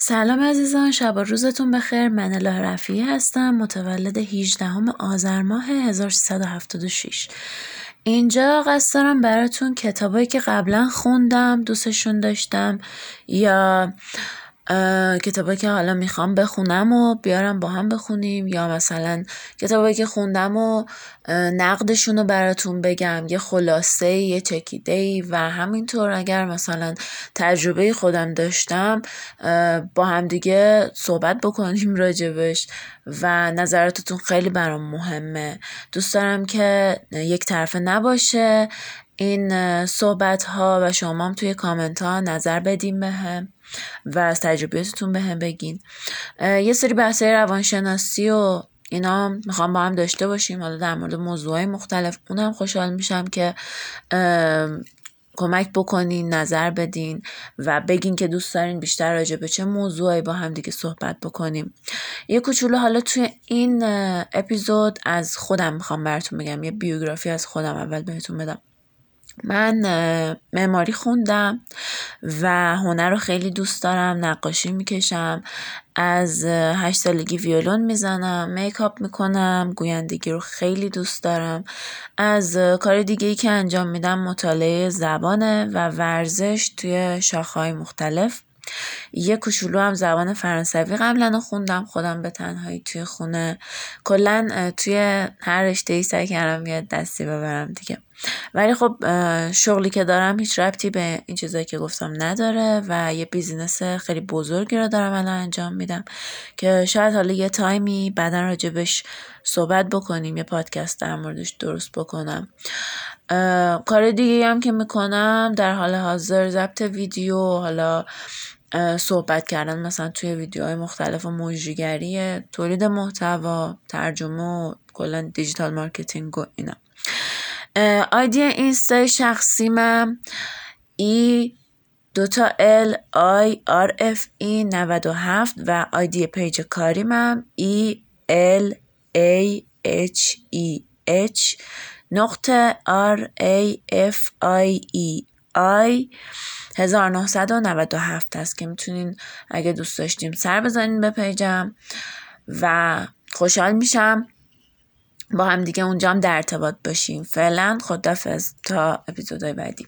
سلام عزیزان شب و روزتون بخیر. من اله رفیعی هستم متولد 18 آذر ماه 1376 اینجا قصد دارم براتون کتابایی که قبلا خوندم دوستشون داشتم یا کتابایی که حالا می‌خوام بخونم و بیارم با هم بخونیم. یا مثلا کتابایی که خوندم و نقدشون رو براتون بگم. یه خلاصه یه چکیده و همینطور اگر مثلا تجربه خودم داشتم با همدیگه صحبت بکنیم راجبش و نظراتتون خیلی برام مهمه. دوست دارم که یک طرفه نباشه این صحبت ها و شما هم توی کامنت ها نظر بدیم به هم و از تجربیاتتون به هم بگین یه سری بحثه روانشناسی و اینا می‌خوام با هم داشته باشیم. حالا در مورد موضوعهای مختلف اونم خوشحال میشم که کمک بکنین نظر بدین و بگین که دوست دارین بیشتر راجع به چه موضوعی با هم دیگه صحبت بکنیم. یه کوچولو حالا توی این اپیزود از خودم می‌خوام براتون بگم. یه بیوگرافی از خودم اول بهتون بدم. من معماری خوندم و هنر رو خیلی دوست دارم نقاشی می‌کشم از هشت سالگی ویولون می‌زنم میکاپ می‌کنم گویندگی رو خیلی دوست دارم. از کار دیگه ای که انجام میدم مطالعه زبانه و ورزش توی شاخه‌های مختلف. یه کوچولو هم زبان فرانسوی قبلا خوندم خودم به تنهایی توی خونه. کلا توی هر رشته ای سعی کردم یه دستی ببرم دیگه. ولی خب شغلی که دارم هیچ ربطی به این چیزایی که گفتم نداره و یه business خیلی بزرگی رو دارم الان انجام میدم که شاید حالا یه time ی بعدا راجبش صحبت بکنیم یه پادکست در موردش درست بکنم. کار دیگه هم که می‌کنم در حال حاضر ضبط ویدیو حالا صحبت کردن مثلا توی ویدیوهای مختلف و مجریگری تولید محتوا ترجمه و کلا digital marketing و اینا. ID اینستا شخصی من E دوتا L I R F E 97 و ID page کاری من E L A H E H نقطه R A F I E I. 1997 هست که می‌تونین اگه دوست داشتیم سر بزنین به page م و خوشحال میشم. با هم دیگه اونجا هم در ارتباط باشیم. فعلا خدافز تا اپیزودهای بعدی.